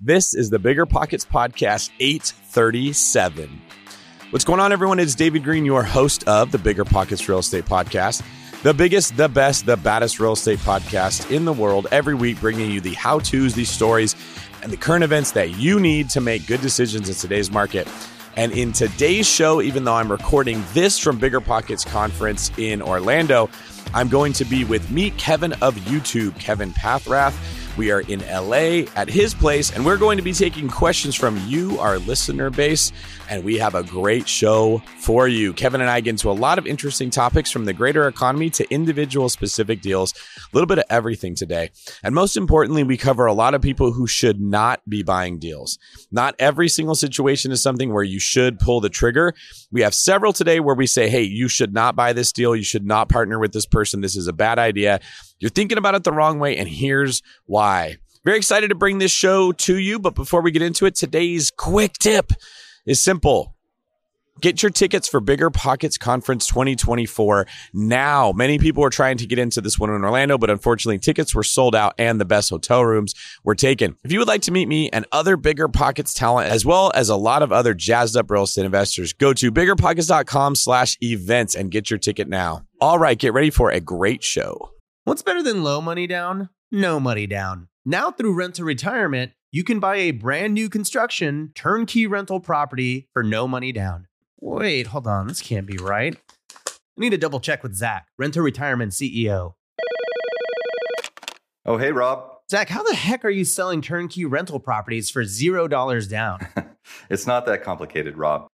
This is the Bigger Pockets Podcast 837. What's going on, everyone? It's David Greene, your host of the Bigger Pockets Real Estate Podcast, the biggest, the best, the baddest real estate podcast in the world. Every week, bringing you the how to's, these stories, and the current events that you need to make good decisions in today's market. And in today's show, even though I'm recording this from Bigger Pockets Conference in Orlando, I'm going to be with me, Kevin of YouTube, Kevin Paffrath. We are in LA at his place, and we're going to be taking questions from you, our listener base. And we have a great show for you. Kevin and I get into a lot of interesting topics from the greater economy to individual specific deals, a little bit of everything today. And most importantly, we cover a lot of people who should not be buying deals. Not every single situation is something where you should pull the trigger. We have several today where we say, hey, you should not buy this deal. You should not partner with this person. This is a bad idea. You're thinking about it the wrong way, and here's why. Very excited to bring this show to you. But before we get into it, today's quick tip is simple. Get your tickets for Bigger Pockets Conference 2024 now. Many people are trying to get into this one in Orlando, but unfortunately, tickets were sold out and the best hotel rooms were taken. If you would like to meet me and other Bigger Pockets talent, as well as a lot of other jazzed up real estate investors, go to biggerpockets.com slash events and get your ticket now. All right, get ready for a great show. What's better than low money down? No money down. Now through Rent to Retirement, you can buy a brand new construction turnkey rental property for no money down. Wait, hold on. This can't be right. I need to double check with Zach, Rent to Retirement CEO. Oh, hey, Rob. Zach, how the heck are you selling turnkey rental properties for $0 down? it's not that complicated, Rob.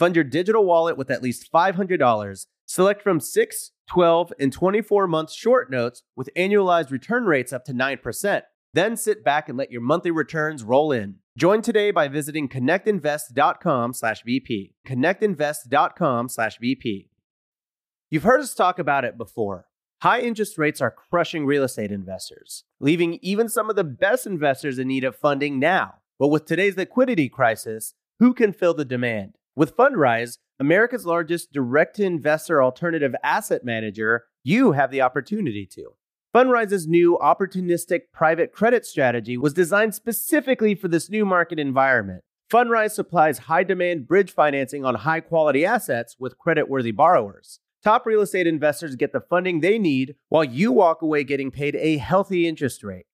Fund your digital wallet with at least $500. Select from 6, 12, and 24 month short notes with annualized return rates up to 9%. Then sit back and let your monthly returns roll in. Join today by visiting connectinvest.com/bp. connectinvest.com/vp. You've heard us talk about it before. High interest rates are crushing real estate investors, leaving even some of the best investors in need of funding now. But with today's liquidity crisis, who can fill the demand? With Fundrise, America's largest direct to investor alternative asset manager, you have the opportunity to. Fundrise's new opportunistic private credit strategy was designed specifically for this new market environment. Fundrise supplies high demand bridge financing on high quality assets with credit worthy borrowers. Top real estate investors get the funding they need while you walk away getting paid a healthy interest rate.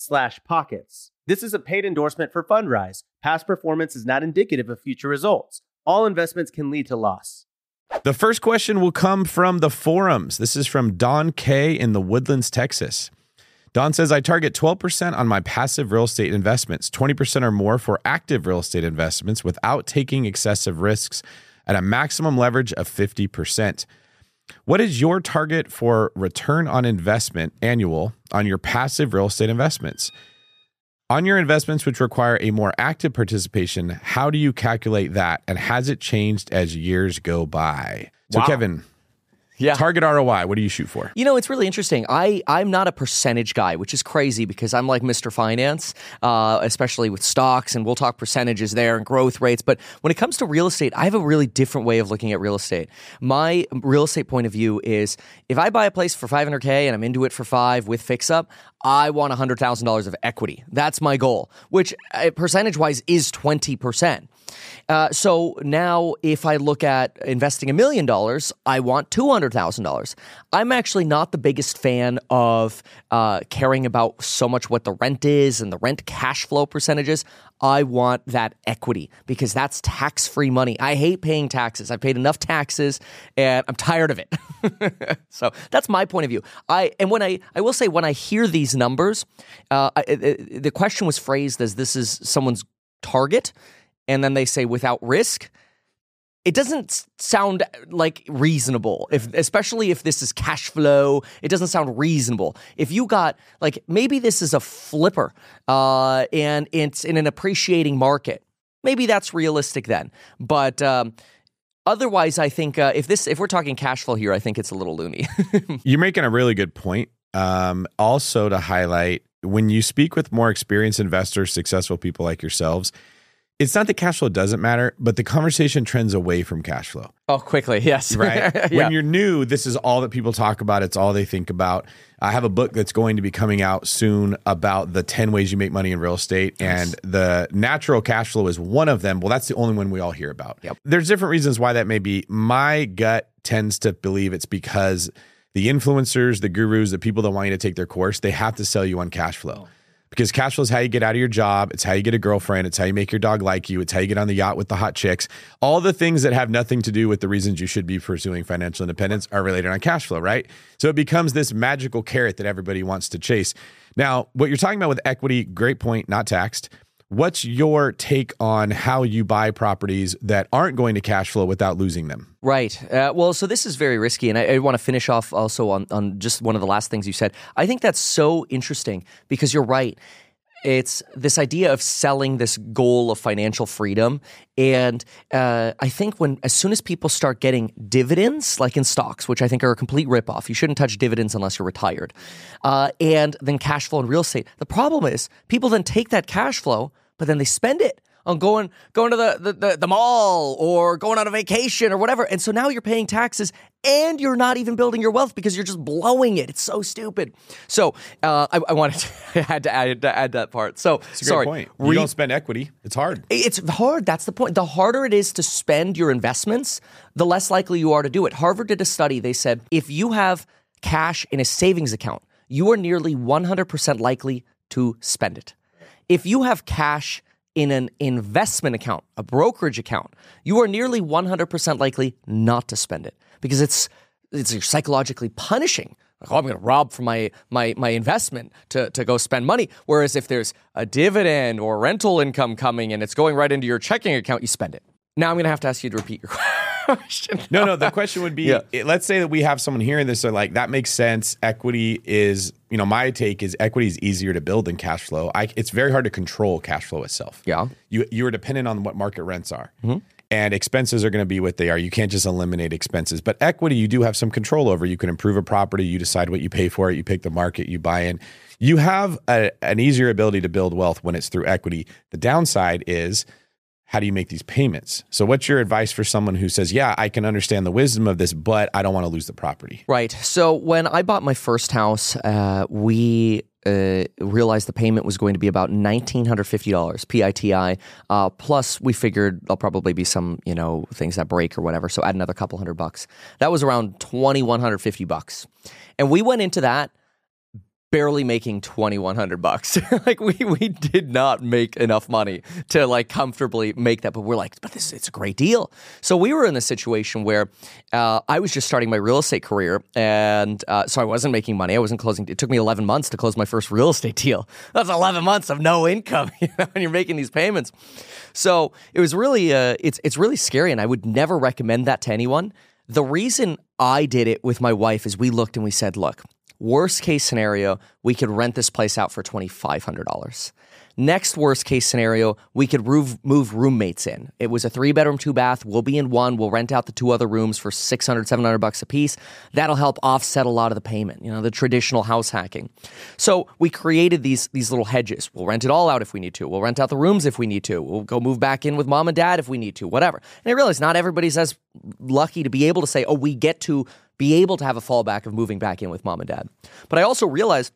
slash pockets. This is a paid endorsement for Fundrise. Past performance is not indicative of future results. All investments can lead to loss. The first question will come from the forums. This is from Don K in the Woodlands, Texas. Don says, I target 12% on my passive real estate investments, 20% or more for active real estate investments without taking excessive risks at a maximum leverage of 50%. What is your target for return on investment annual on your passive real estate investments? On your investments, which require a more active participation, how do you calculate that? And has it changed as years go by? So, Wow. Kevin, Yeah. target ROI, what do you shoot for? You know, it's really interesting. I, I'm not a percentage guy, which is crazy because I'm like Mr. Finance, uh, especially with stocks, and we'll talk percentages there and growth rates. But when it comes to real estate, I have a really different way of looking at real estate. My real estate point of view is if I buy a place for 500K and I'm into it for five with fix up, I want $100,000 of equity. That's my goal, which uh, percentage wise is 20%. Uh, so now, if I look at investing a million dollars, I want two hundred thousand dollars. I'm actually not the biggest fan of uh, caring about so much what the rent is and the rent cash flow percentages. I want that equity because that's tax free money. I hate paying taxes. I've paid enough taxes, and I'm tired of it. so that's my point of view. I and when I I will say when I hear these numbers, uh, I, I- the question was phrased as this is someone's target and then they say without risk it doesn't sound like reasonable. If especially if this is cash flow it doesn't sound reasonable. If you got like maybe this is a flipper uh, and it's in an appreciating market maybe that's realistic then. But um, otherwise i think uh, if this if we're talking cash flow here i think it's a little loony. You're making a really good point. Um, also, to highlight, when you speak with more experienced investors, successful people like yourselves, it's not that cash flow doesn't matter, but the conversation trends away from cash flow, oh quickly yes right? yeah. When you're new, this is all that people talk about. It's all they think about. I have a book that's going to be coming out soon about the 10 ways you make money in real estate. And the natural cash flow is one of them. Well, that's the only one we all hear about. Yep. There's different reasons why that may be. My gut tends to believe it's because the influencers, the gurus, the people that want you to take their course, they have to sell you on cash flow. Oh. Because cash flow is how you get out of your job. It's how you get a girlfriend. It's how you make your dog like you. It's how you get on the yacht with the hot chicks. All the things that have nothing to do with the reasons you should be pursuing financial independence are related on cash flow, right? So it becomes this magical carrot that everybody wants to chase. Now, what you're talking about with equity, great point, not taxed. What's your take on how you buy properties that aren't going to cash flow without losing them? Right. Uh, well, so this is very risky, and I, I want to finish off also on on just one of the last things you said. I think that's so interesting because you're right. It's this idea of selling this goal of financial freedom, and uh, I think when as soon as people start getting dividends, like in stocks, which I think are a complete ripoff, you shouldn't touch dividends unless you're retired, uh, and then cash flow in real estate. The problem is people then take that cash flow, but then they spend it on going going to the, the, the, the mall or going on a vacation or whatever. And so now you're paying taxes and you're not even building your wealth because you're just blowing it. It's so stupid. So uh, I, I wanted to, I had to add, to add that part. So It's a sorry. great point. You Re- don't spend equity. It's hard. it's hard. That's the point. The harder it is to spend your investments, the less likely you are to do it. Harvard did a study. They said if you have cash in a savings account, you are nearly 100% likely to spend it. If you have cash in an investment account, a brokerage account, you are nearly 100% likely not to spend it because it's it's psychologically punishing. Like, oh, I'm going to rob from my my my investment to to go spend money. Whereas if there's a dividend or rental income coming and it's going right into your checking account, you spend it. Now I'm going to have to ask you to repeat your question. No, no. The question would be: Yeah. it- Let's say that we have someone hearing this, so like that makes sense. Equity is, you know, my take is equity is easier to build than cash flow. I, it's very hard to control cash flow itself. Yeah. you you are dependent on what market rents are, mm-hmm. and expenses are going to be what they are. You can't just eliminate expenses, but equity you do have some control over. You can improve a property. You decide what you pay for it. You pick the market. You buy in. You have a, an easier ability to build wealth when it's through equity. The downside is how do you make these payments? So, what's your advice for someone who says, Yeah, I can understand the wisdom of this, but I don't want to lose the property? Right. So when I bought my first house, uh, we uh, realized the payment was going to be about nineteen hundred fifty dollars PITI. Uh, plus, we figured there'll probably be some you know things that break or whatever. So add another couple hundred bucks. That was around twenty one hundred fifty bucks, and we went into that barely making 2100 bucks. Like we we did not make enough money to like comfortably make that but we're like but this it's a great deal. So we were in a situation where uh, i was just starting my real estate career and uh, so i wasn't making money. I wasn't closing it took me 11 months to close my first real estate deal. That's 11 months of no income you know you're making these payments. So it was really uh, it's it's really scary and i would never recommend that to anyone. The reason i did it with my wife is we looked and we said look Worst case scenario, we could rent this place out for $2,500. Next worst case scenario, we could move, roommates in. It was a three bedroom, two bath. We'll be in one. We'll rent out the two other rooms for 600, 700 bucks a piece. That'll help offset a lot of the payment, you know, the traditional house hacking. So we created these, these little hedges. We'll rent it all out if we need to. We'll rent out the rooms if we need to. We'll go move back in with mom and dad if we need to, whatever. And I realize not everybody's as lucky to be able to say, oh, we get to be able to have a fallback of moving back in with mom and dad. But I also realized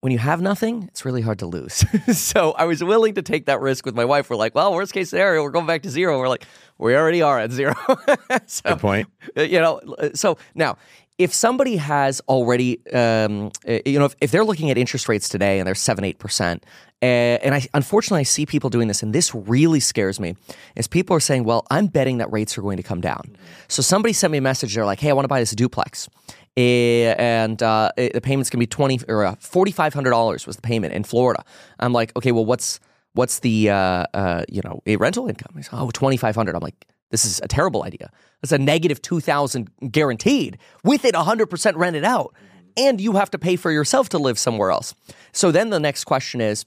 when you have nothing, it's really hard to lose. so I was willing to take that risk with my wife. We're like, well, worst case scenario, we're going back to zero. We're like, we already are at zero. so, Good point. Uh, you know, uh, so now if somebody has already, um, you know, if, if, they're looking at interest rates today and they're seven, eight percent, and I unfortunately I see people doing this, and this really scares me. Is people are saying, "Well, I'm betting that rates are going to come down." So somebody sent me a message. They're like, "Hey, I want to buy this duplex." and uh, the payment's gonna be twenty or uh, forty five hundred dollars was the payment in Florida. I'm like, okay, well, what's what's the uh, uh you know a rental income? He's, oh, twenty five hundred. I'm like, this is a terrible idea. It's a negative two thousand guaranteed with it hundred percent rented out, mm-hmm. and you have to pay for yourself to live somewhere else. So then the next question is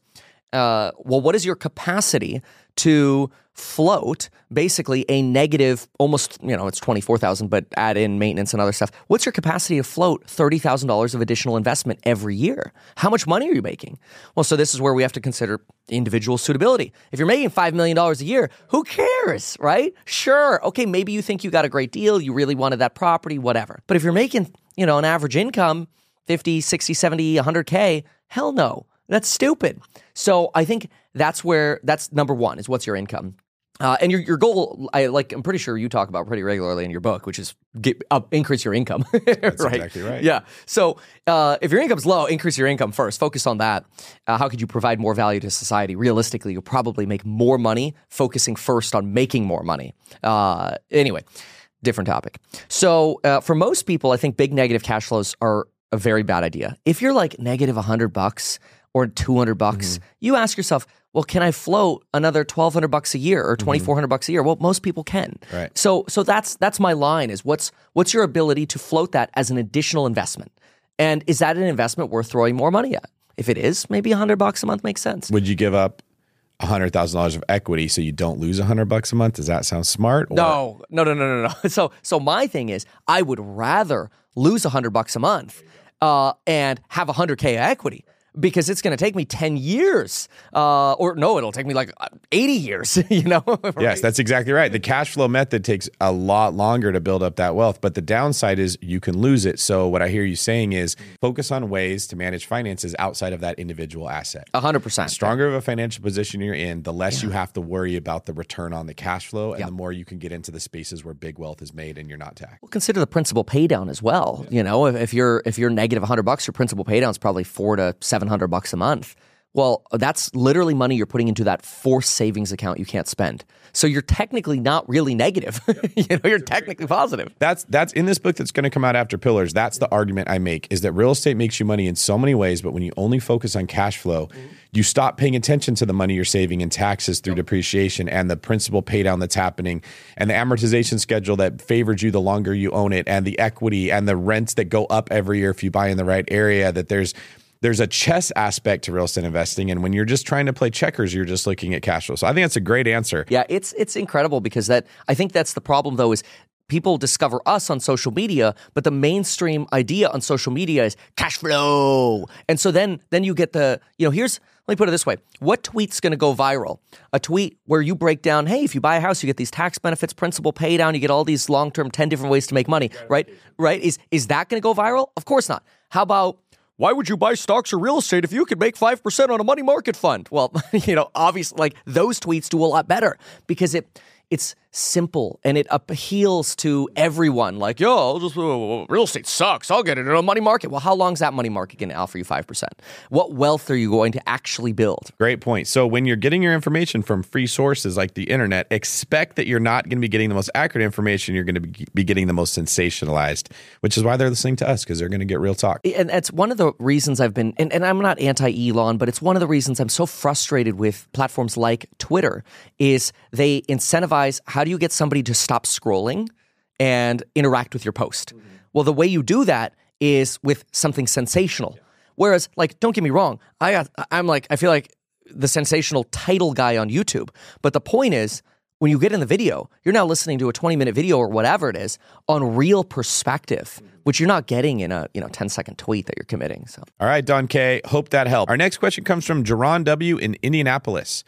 uh, well, what is your capacity to float basically a negative almost you know it's 24,000 but add in maintenance and other stuff. What's your capacity to float $30,000 of additional investment every year? How much money are you making? Well so this is where we have to consider individual suitability. If you're making 5 million dollars a year who cares right? Sure okay maybe you think you got a great deal you really wanted that property whatever. But if you're making you know an average income 50 60 70 100k hell no that's stupid. So I think that's where that's number one is what's your income. Uh, and your your goal, I like. I'm pretty sure you talk about pretty regularly in your book, which is get, uh, increase your income. That's right? exactly right. Yeah. So uh, if your income's low, increase your income first. Focus on that. Uh, how could you provide more value to society? Realistically, you'll probably make more money focusing first on making more money. Uh, anyway, different topic. So uh, for most people, I think big negative cash flows are a very bad idea. If you're like negative 100 bucks or 200 bucks, mm-hmm. you ask yourself, well, can I float another 1200 bucks a year or 2400 mm-hmm. bucks a year? Well, most people can. Right. So so that's that's my line is what's what's your ability to float that as an additional investment? And is that an investment worth throwing more money at? If it is, maybe 100 bucks a month makes sense. Would you give up $100,000 of equity so you don't lose 100 bucks a month? Does that sound smart? Or? No. No, no, no, no, no. So so my thing is I would rather lose 100 bucks a month uh, and have 100k of equity because it's going to take me 10 years. Uh, or no, it'll take me like 80 years, you know? right? Yes, that's exactly right. The cash flow method takes a lot longer to build up that wealth, but the downside is you can lose it. So, what I hear you saying is focus on ways to manage finances outside of that individual asset. 100%. The stronger of a financial position you're in, the less yeah. you have to worry about the return on the cash flow, and yep. the more you can get into the spaces where big wealth is made and you're not taxed. Well, consider the principal pay down as well. Yeah. You know, if, if, you're if you're negative 100 bucks, your principal pay down is probably four to seven 700 bucks a month. Well, that's literally money you're putting into that forced savings account you can't spend. So you're technically not really negative. you know, you're technically positive. That's that's in this book that's going to come out after Pillars. That's the argument I make is that real estate makes you money in so many ways, but when you only focus on cash flow, mm-hmm. you stop paying attention to the money you're saving in taxes through yep. depreciation and the principal pay down that's happening and the amortization schedule that favors you the longer you own it and the equity and the rents that go up every year if you buy in the right area that there's there's a chess aspect to real estate investing and when you're just trying to play checkers you're just looking at cash flow. So i think that's a great answer. Yeah it's it's incredible because that i think that's the problem though is people discover us on social media but the mainstream idea on social media is cash flow. And so then then you get the you know here's let me put it this way. What tweet's going to go viral? A tweet where you break down hey if you buy a house you get these tax benefits principal pay down you get all these long-term 10 different ways to make money right? Right? Is is that going to go viral? Of course not. How about why would you buy stocks or real estate if you could make 5% on a money market fund? Well, you know, obviously like those tweets do a lot better because it it's simple and it appeals to everyone. Like, yo, I'll just, uh, real estate sucks. I'll get it in a money market. Well, how long is that money market going to offer you 5%? What wealth are you going to actually build? Great point. So when you're getting your information from free sources like the internet, expect that you're not going to be getting the most accurate information. You're going to be getting the most sensationalized, which is why they're listening to us because they're going to get real talk. And that's one of the reasons I've been, and, and I'm not anti Elon, but it's one of the reasons I'm so frustrated with platforms like Twitter is they incentivize how do you get somebody to stop scrolling and interact with your post? Mm-hmm. Well, the way you do that is with something sensational. Yeah. Whereas, like, don't get me wrong, I got, I'm like, I feel like the sensational title guy on YouTube. But the point is, when you get in the video, you're now listening to a 20 minute video or whatever it is on real perspective, mm-hmm. which you're not getting in a you know 10 second tweet that you're committing. So, all right, Don K. Hope that helped. Our next question comes from Jerron W. in Indianapolis.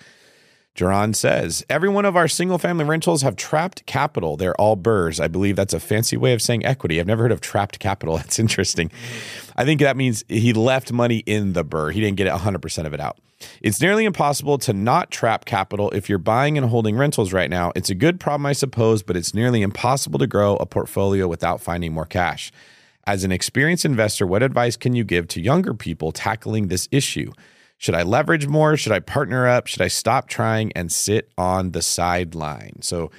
Jerron says, Every one of our single family rentals have trapped capital. They're all BRRRRs. I believe that's a fancy way of saying equity. I've never heard of trapped capital. That's interesting. I think that means he left money in the BRRRR. He didn't get 100% of it out. It's nearly impossible to not trap capital if you're buying and holding rentals right now. It's a good problem, I suppose, but it's nearly impossible to grow a portfolio without finding more cash. As an experienced investor, what advice can you give to younger people tackling this issue? Should I leverage more? Should I partner up? Should I stop trying and sit on the sideline? So,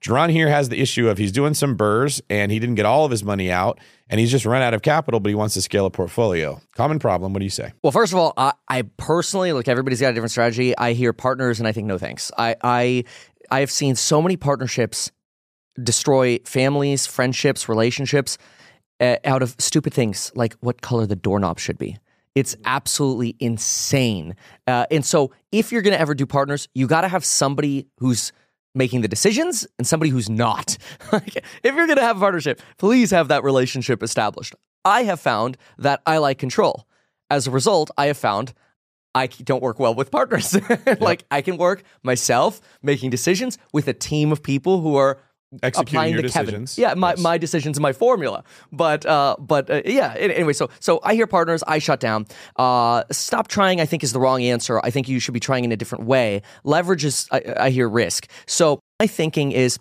Jerron here has the issue of he's doing some BRRRRs and he didn't get all of his money out and he's just run out of capital, but he wants to scale a portfolio. Common problem. What do you say? Well, first of all, I, I personally look. Everybody's got a different strategy. I hear partners, and I think no thanks. I I I have seen so many partnerships destroy families, friendships, relationships uh, out of stupid things like what color the doorknob should be. It's absolutely insane. Uh, and so, if you're going to ever do partners, you got to have somebody who's making the decisions and somebody who's not. if you're going to have a partnership, please have that relationship established. I have found that I like control. As a result, I have found I don't work well with partners. like I can work myself making decisions with a team of people who are executing your decisions. Kevin. Yeah, my, yes. my decisions, my formula. But uh, but uh, yeah. Anyway, so so I hear partners. I shut down. Uh, stop trying. I think is the wrong answer. I think you should be trying in a different way. Leverage is. I, I hear risk. So my thinking is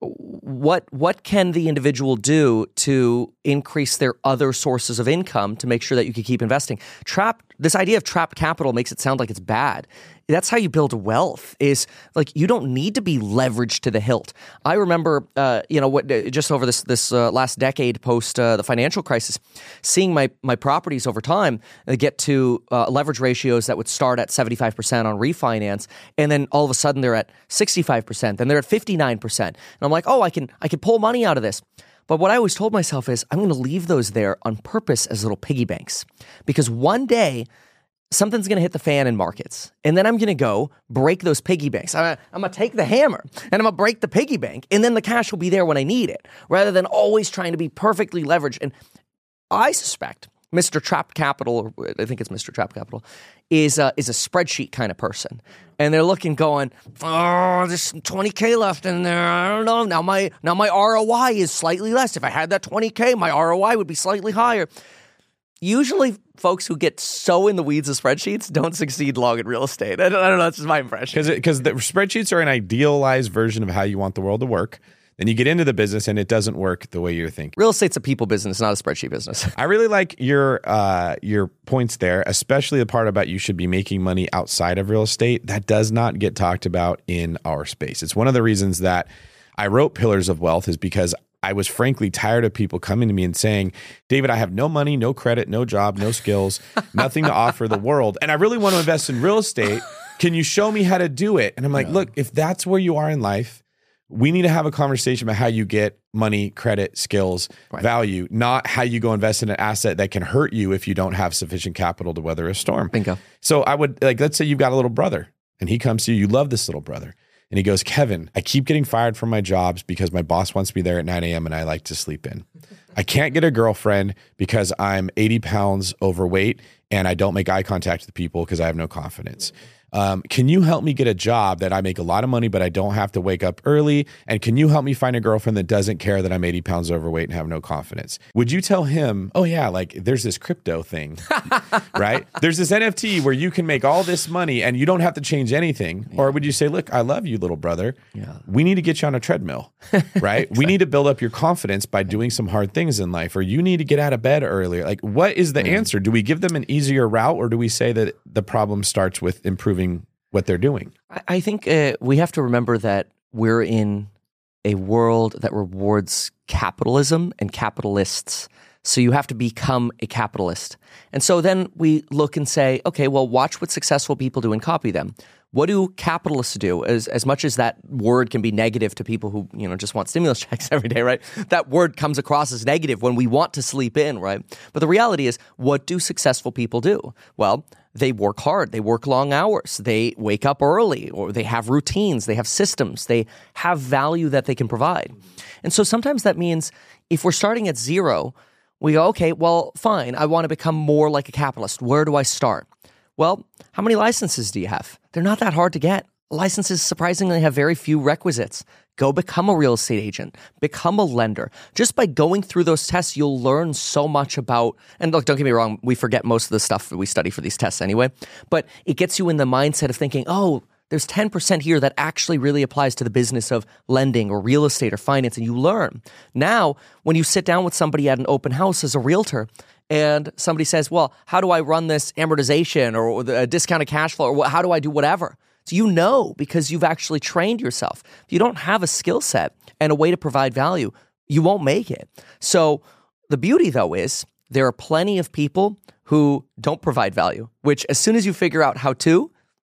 what what can the individual do to increase their other sources of income to make sure that you can keep investing trap this idea of trapped capital makes it sound like it's bad. That's how you build wealth is like you don't need to be leveraged to the hilt. I remember uh, you know what uh, just over this this uh, last decade post uh, the financial crisis seeing my my properties over time uh, get to uh, leverage ratios that would start at 75% on refinance and then all of a sudden they're at 65% then they're at 59% and i'm like oh i can i can pull money out of this but what I always told myself is I'm going to leave those there on purpose as little piggy banks because one day something's going to hit the fan in markets. And then I'm going to go break those piggy banks. I'm going to take the hammer and I'm going to break the piggy bank. And then the cash will be there when I need it rather than always trying to be perfectly leveraged. And I suspect Mr. Trap Capital, I think it's Mr. Trap Capital, is a, is a spreadsheet kind of person. And they're looking, going, oh, there's 20k left in there. I don't know. Now my now my ROI is slightly less. If I had that 20k, my ROI would be slightly higher usually folks who get so in the weeds of spreadsheets don't succeed long in real estate. I don't, I don't know. That's just my impression. Because the spreadsheets are an idealized version of how you want the world to work. Then you get into the business and it doesn't work the way you're thinking. Real estate's a people business, not a spreadsheet business. I really like your uh, your points there, especially the part about you should be making money outside of real estate. That does not get talked about in our space. It's one of the reasons that I wrote Pillars of Wealth is because I was frankly tired of people coming to me and saying, David, I have no money, no credit, no job, no skills, nothing to offer the world. And I really want to invest in real estate. Can you show me how to do it? And I'm like, look, if that's where you are in life, we need to have a conversation about how you get money, credit, skills, right. value, not how you go invest in an asset that can hurt you if you don't have sufficient capital to weather a storm. Bingo. So I would like, let's say you've got a little brother and he comes to you, you love this little brother. And he goes, Kevin, I keep getting fired from my jobs because my boss wants me there at 9 a.m. and I like to sleep in. I can't get a girlfriend because I'm 80 pounds overweight and I don't make eye contact with people because I have no confidence. Um, can you help me get a job that I make a lot of money, but I don't have to wake up early? And can you help me find a girlfriend that doesn't care that I'm 80 pounds overweight and have no confidence? Would you tell him, oh, yeah, like there's this crypto thing, right? There's this NFT where you can make all this money and you don't have to change anything. Yeah. Or would you say, look, I love you, little brother. Yeah. We need to get you on a treadmill, right? exactly. We need to build up your confidence by doing some hard things in life, or you need to get out of bed earlier. Like, what is the mm. answer? Do we give them an easier route, or do we say that the problem starts with improving what they're doing? I think uh, we have to remember that we're in a world that rewards capitalism and capitalists. So you have to become a capitalist. And so then we look and say, okay, well, watch what successful people do and copy them. What do capitalists do? As as much as that word can be negative to people who you know just want stimulus checks every day, right? That word comes across as negative when we want to sleep in, right? But the reality is, what do successful people do? Well, they work hard, they work long hours, they wake up early, or they have routines, they have systems, they have value that they can provide. And so sometimes that means if we're starting at zero, we go, okay, well, fine, I want to become more like a capitalist. Where do I start? Well, how many licenses do you have? They're not that hard to get. Licenses surprisingly have very few requisites. Go become a real estate agent, become a lender. Just by going through those tests, you'll learn so much about, and look, don't get me wrong, we forget most of the stuff that we study for these tests anyway, but it gets you in the mindset of thinking, oh, there's 10% here that actually really applies to the business of lending or real estate or finance, and you learn. Now, when you sit down with somebody at an open house as a realtor, and somebody says, Well, how do I run this amortization or the discounted cash flow or how do I do whatever? So you know because you've actually trained yourself. If you don't have a skill set and a way to provide value, you won't make it. So the beauty though is there are plenty of people who don't provide value, which as soon as you figure out how to,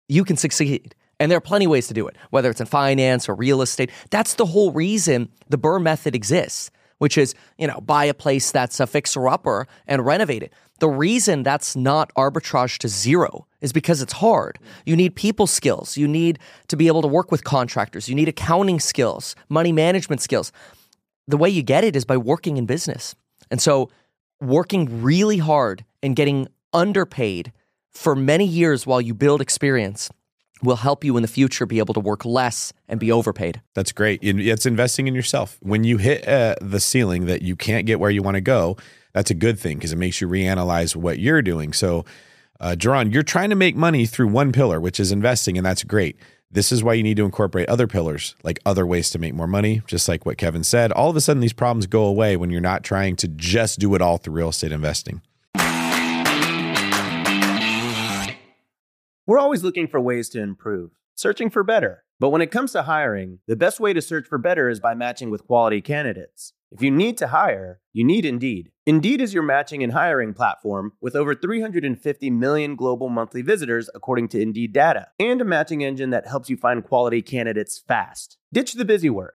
you can succeed. And there are plenty of ways to do it, whether it's in finance or real estate. That's the whole reason the BRRRR method exists which is, you know, buy a place that's a fixer upper and renovate it. The reason that's not arbitrage to zero is because it's hard. You need people skills. You need to be able to work with contractors. You need accounting skills, money management skills. The way you get it is by working in business. And so, working really hard and getting underpaid for many years while you build experience will help you in the future be able to work less and be overpaid. That's great. It's investing in yourself. When you hit uh, the ceiling that you can't get where you want to go, that's a good thing because it makes you reanalyze what you're doing. So, uh, Jaron, you're trying to make money through one pillar, which is investing, and that's great. This is why you need to incorporate other pillars, like other ways to make more money, just like what Kevin said. All of a sudden, these problems go away when you're not trying to just do it all through real estate investing. We're always looking for ways to improve, searching for better. But when it comes to hiring, the best way to search for better is by matching with quality candidates. If you need to hire, you need Indeed. Indeed is your matching and hiring platform with over 350 million global monthly visitors, according to Indeed data, and a matching engine that helps you find quality candidates fast. Ditch the busy work.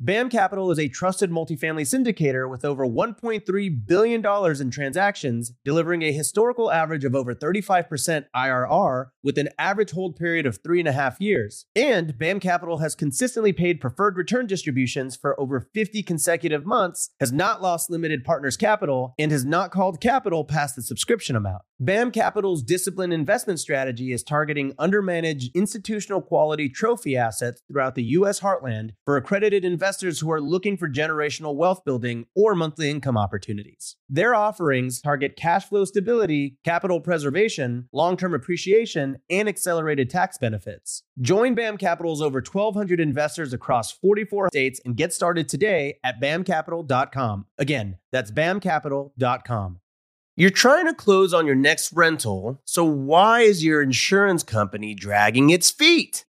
BAM Capital is a trusted multifamily syndicator with over $1.3 billion in transactions, delivering a historical average of over 35% IRR with an average hold period of three and a half years. And BAM Capital has consistently paid preferred return distributions for over 50 consecutive months, has not lost limited partners capital, and has not called capital past the subscription amount. BAM Capital's disciplined investment strategy is targeting undermanaged institutional quality trophy assets throughout the U.S. heartland for accredited investors investors who are looking for generational wealth building or monthly income opportunities. Their offerings target cash flow stability, capital preservation, long term appreciation, and accelerated tax benefits. Join BAM Capital's over 1,200 investors across 44 states and get started today at bamcapital.com. Again, that's bamcapital.com. You're trying to close on your next rental, so why is your insurance company dragging its feet?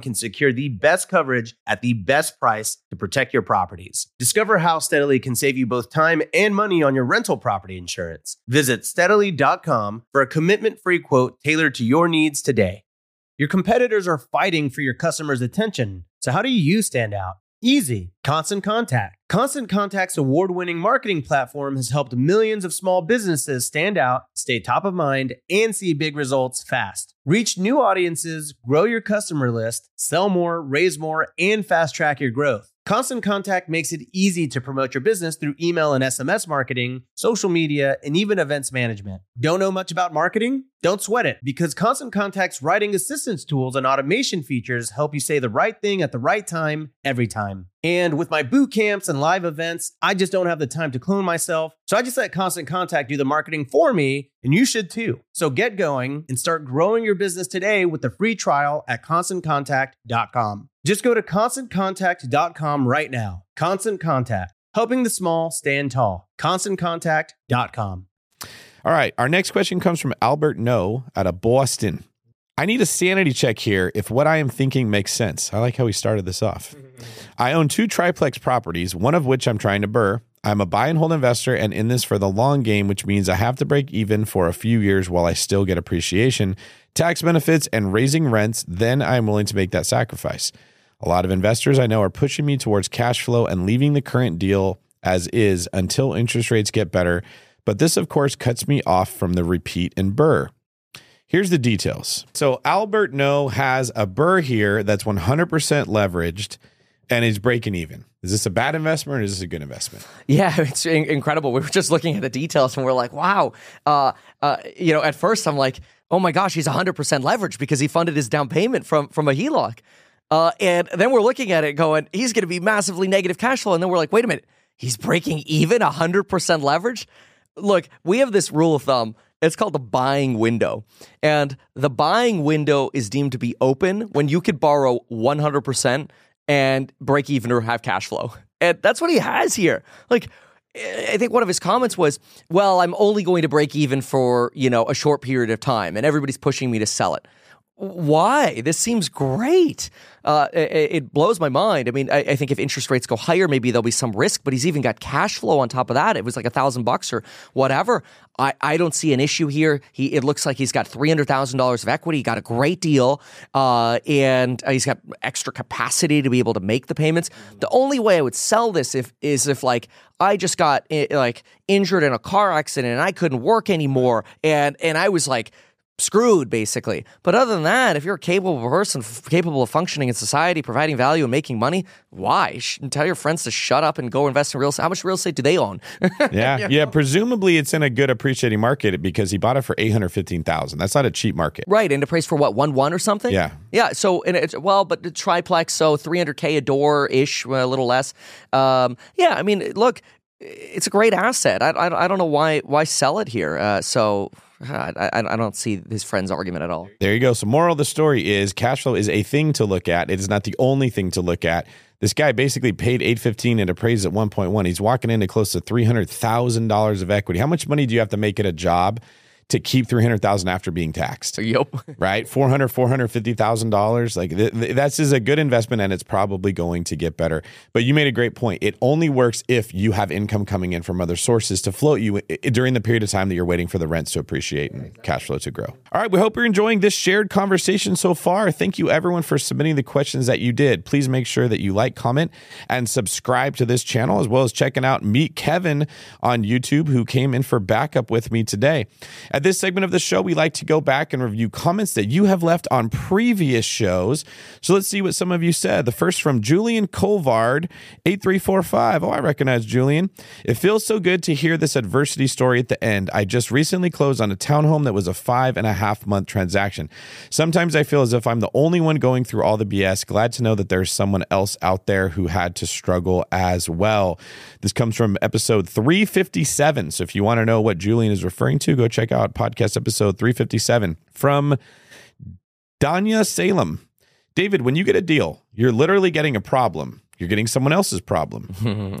can secure the best coverage at the best price to protect your properties. Discover how Steadily can save you both time and money on your rental property insurance. Visit steadily.com for a commitment free quote tailored to your needs today. Your competitors are fighting for your customers' attention. So, how do you stand out? Easy. Constant Contact. Constant Contact's award winning marketing platform has helped millions of small businesses stand out, stay top of mind, and see big results fast. Reach new audiences, grow your customer list, sell more, raise more, and fast track your growth. Constant Contact makes it easy to promote your business through email and SMS marketing, social media, and even events management. Don't know much about marketing? Don't sweat it because Constant Contact's writing assistance tools and automation features help you say the right thing at the right time every time. And with my boot camps and live events, I just don't have the time to clone myself. So I just let Constant Contact do the marketing for me, and you should too. So get going and start growing your business today with the free trial at constantcontact.com. Just go to constantcontact.com right now. Constant Contact, helping the small stand tall. ConstantContact.com. All right. Our next question comes from Albert No out of Boston. I need a sanity check here if what I am thinking makes sense. I like how we started this off. I own two triplex properties, one of which I'm trying to BRRRR. I'm a buy and hold investor and in this for the long game, which means I have to break even for a few years while I still get appreciation, tax benefits, and raising rents. Then I'm willing to make that sacrifice. A lot of investors I know are pushing me towards cash flow and leaving the current deal as is until interest rates get better. But this, of course, cuts me off from the repeat and BRRRR. Here's the details. So Albert No has a BRRRR here that's 100% leveraged and is breaking even. Is this a bad investment or is this a good investment? Yeah, it's in- incredible. We were just looking at the details and we're like, wow. Uh, uh, you know, at first I'm like, oh my gosh, he's 100% leveraged because he funded his down payment from from a HELOC. Uh, and then we're looking at it going, he's going to be massively negative cash flow. And then we're like, wait a minute, he's breaking even 100% leverage? Look, we have this rule of thumb. It's called the buying window. And the buying window is deemed to be open when you could borrow 100% and break even or have cash flow. And that's what he has here. Like, I think one of his comments was, "Well, I'm only going to break even for, you know, a short period of time and everybody's pushing me to sell it." Why? This seems great. Uh, it, it, blows my mind. I mean, I, I, think if interest rates go higher, maybe there'll be some risk, but he's even got cash flow on top of that. It was like a thousand bucks or whatever. I, I don't see an issue here. He it looks like he's got three hundred thousand dollars of equity. He got a great deal, uh, and he's got extra capacity to be able to make the payments. The only way I would sell this if is if like I just got eh, like injured in a car accident and I couldn't work anymore, and and I was like screwed basically. But other than that, if you're a capable person, f- capable of functioning in society, providing value and making money, why? Sh- tell your friends to shut up and go invest in real estate. How much real estate do they own? yeah, yeah. Presumably, it's in a good appreciating market because he bought it for eight hundred fifteen thousand. That's not a cheap market, right? And it appraised for what one one or something. Yeah, yeah. So and it's well, but the triplex, so three hundred k a door ish, a little less. Um, yeah, I mean, look. It's a great asset. I, I, I don't know why why sell it here. Uh, so I, I, don't see his friend's argument at all. There you go. So, moral of the story is cash flow is a thing to look at. It is not the only thing to look at. This guy basically paid eight fifteen and appraised at one point one. He's walking into close to three hundred thousand dollars of equity. How much money do you have to make at a job to keep 300,000 after being taxed. Yep. Right? 400 $450,000 like th- th- that's is a good investment and it's probably going to get better. But you made a great point. It only works if you have income coming in from other sources to float you i- during the period of time that you're waiting for the rents to appreciate and cash flow to grow. All right, we hope you're enjoying this shared conversation so far. Thank you everyone for submitting the questions that you did. Please make sure that you like, comment, and subscribe to this channel as well as checking out Meet Kevin on YouTube who came in for backup with me today. At this segment of the show, we like to go back and review comments that you have left on previous shows. So let's see what some of you said. The first from Julian Colvard, 8345. Oh, I recognize Julian. It feels so good to hear this adversity story at the end. I just recently closed on a townhome that was a five and a half month transaction. Sometimes I feel as if I'm the only one going through all the BS. Glad to know that there's someone else out there who had to struggle as well. This comes from episode 357. So if you want to know what Julian is referring to, go check out podcast episode 357 from Danya Salem. David, when you get a deal, you're literally getting a problem. You're getting someone else's problem.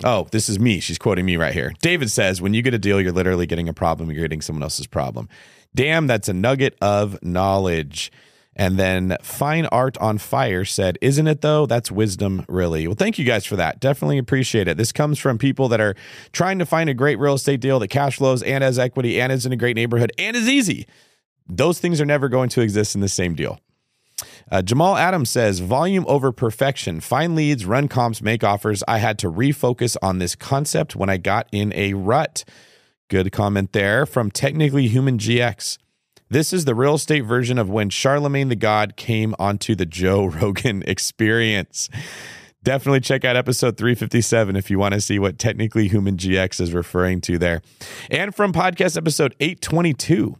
oh, this is me. She's quoting me right here. David says, when you get a deal, you're literally getting a problem. You're getting someone else's problem. Damn, that's a nugget of knowledge. And then Fine Art on Fire said, Isn't it though? That's wisdom, really. Well, thank you guys for that. Definitely appreciate it. This comes from people that are trying to find a great real estate deal that cash flows and has equity and is in a great neighborhood and is easy. Those things are never going to exist in the same deal. Uh, Jamal Adams says, volume over perfection. Find leads, run comps, make offers. I had to refocus on this concept when I got in a rut. Good comment there from Technically Human GX. This is the real estate version of when Charlemagne the God came onto the Joe Rogan experience. Definitely check out episode 357 if you want to see what Technically Human GX is referring to there. And from podcast episode 822.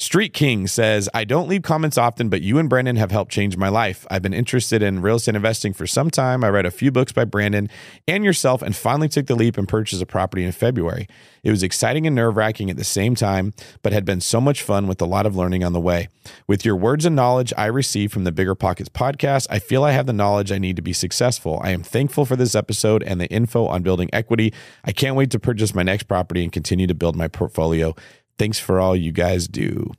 Street King says, I don't leave comments often, but you and Brandon have helped change my life. I've been interested in real estate investing for some time. I read a few books by Brandon and yourself and finally took the leap and purchased a property in February. It was exciting and nerve wracking at the same time, but had been so much fun with a lot of learning on the way. With your words and knowledge I received from the BiggerPockets podcast, I feel I have the knowledge I need to be successful. I am thankful for this episode and the info on building equity. I can't wait to purchase my next property and continue to build my portfolio. Thanks for all you guys do.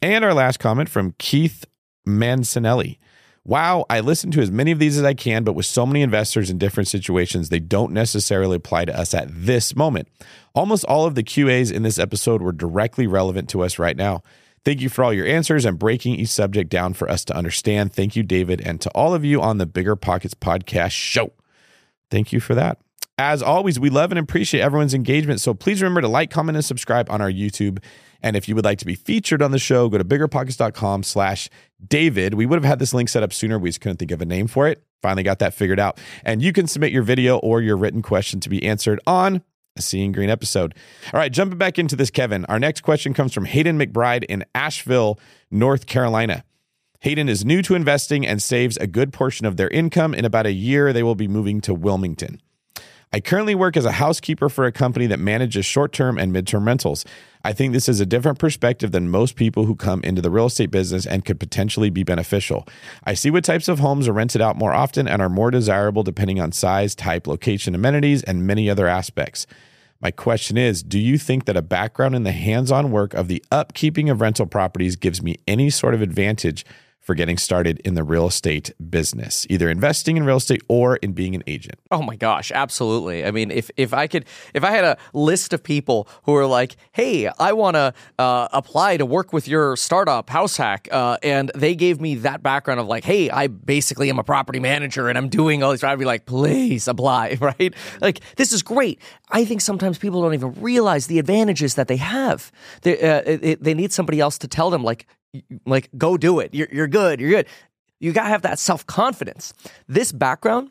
And our last comment from Keith Mancinelli. Wow, I listen to as many of these as I can, but with so many investors in different situations, they don't necessarily apply to us at this moment. Almost all of the QAs in this episode were directly relevant to us right now. Thank you for all your answers and breaking each subject down for us to understand. Thank you, David, and to all of you on the BiggerPockets podcast show. Thank you for that. As always, we love and appreciate everyone's engagement. So please remember to like, comment, and subscribe on our YouTube. And if you would like to be featured on the show, go to biggerpockets.com slash David. We would have had this link set up sooner. We just couldn't think of a name for it. Finally got that figured out. And you can submit your video or your written question to be answered on a Seeing Greene episode. All right, jumping back into this, Kevin. Our next question comes from Hayden McBride in Asheville, North Carolina. Hayden is new to investing and saves a good portion of their income. In about a year, they will be moving to Wilmington. I currently work as a housekeeper for a company that manages short term and midterm rentals. I think this is a different perspective than most people who come into the real estate business and could potentially be beneficial. I see what types of homes are rented out more often and are more desirable depending on size, type, location, amenities, and many other aspects. My question is Do you think that a background in the hands on work of the upkeeping of rental properties gives me any sort of advantage for getting started in the real estate business, either investing in real estate or in being an agent? Oh my gosh, absolutely. I mean, if if I could, if I had a list of people who are like, "Hey, I want to uh, apply to work with your startup, House Hack," uh, and they gave me that background of like, "Hey, I basically am a property manager and I'm doing all these," I'd be like, "Please apply," right? Like, this is great. I think sometimes people don't even realize the advantages that they have. They uh, it, they need somebody else to tell them like, like go do it. You're you're good. You're good. You gotta have that self confidence. This background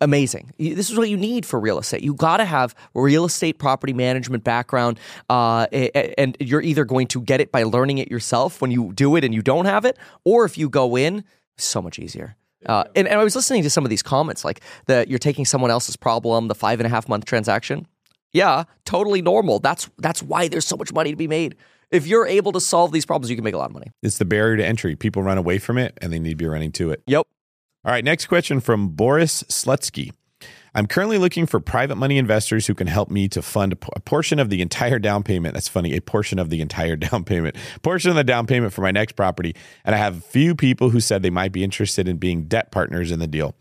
amazing. This is what you need for real estate. You got to have real estate property management background, uh, and you're either going to get it by learning it yourself when you do it and you don't have it, or if you go in, so much easier. Uh, and, and I was listening to some of these comments, like that you're taking someone else's problem, the five and a half month transaction. Yeah, totally normal. That's that's why there's so much money to be made. If you're able to solve these problems, you can make a lot of money. It's the barrier to entry. People run away from it and they need to be running to it. Yep. All right, next question from Boris Slutsky. I'm currently looking for private money investors who can help me to fund a portion of the entire down payment. That's funny, a portion of the entire down payment, portion of the down payment for my next property. And I have a few people who said they might be interested in being debt partners in the deal.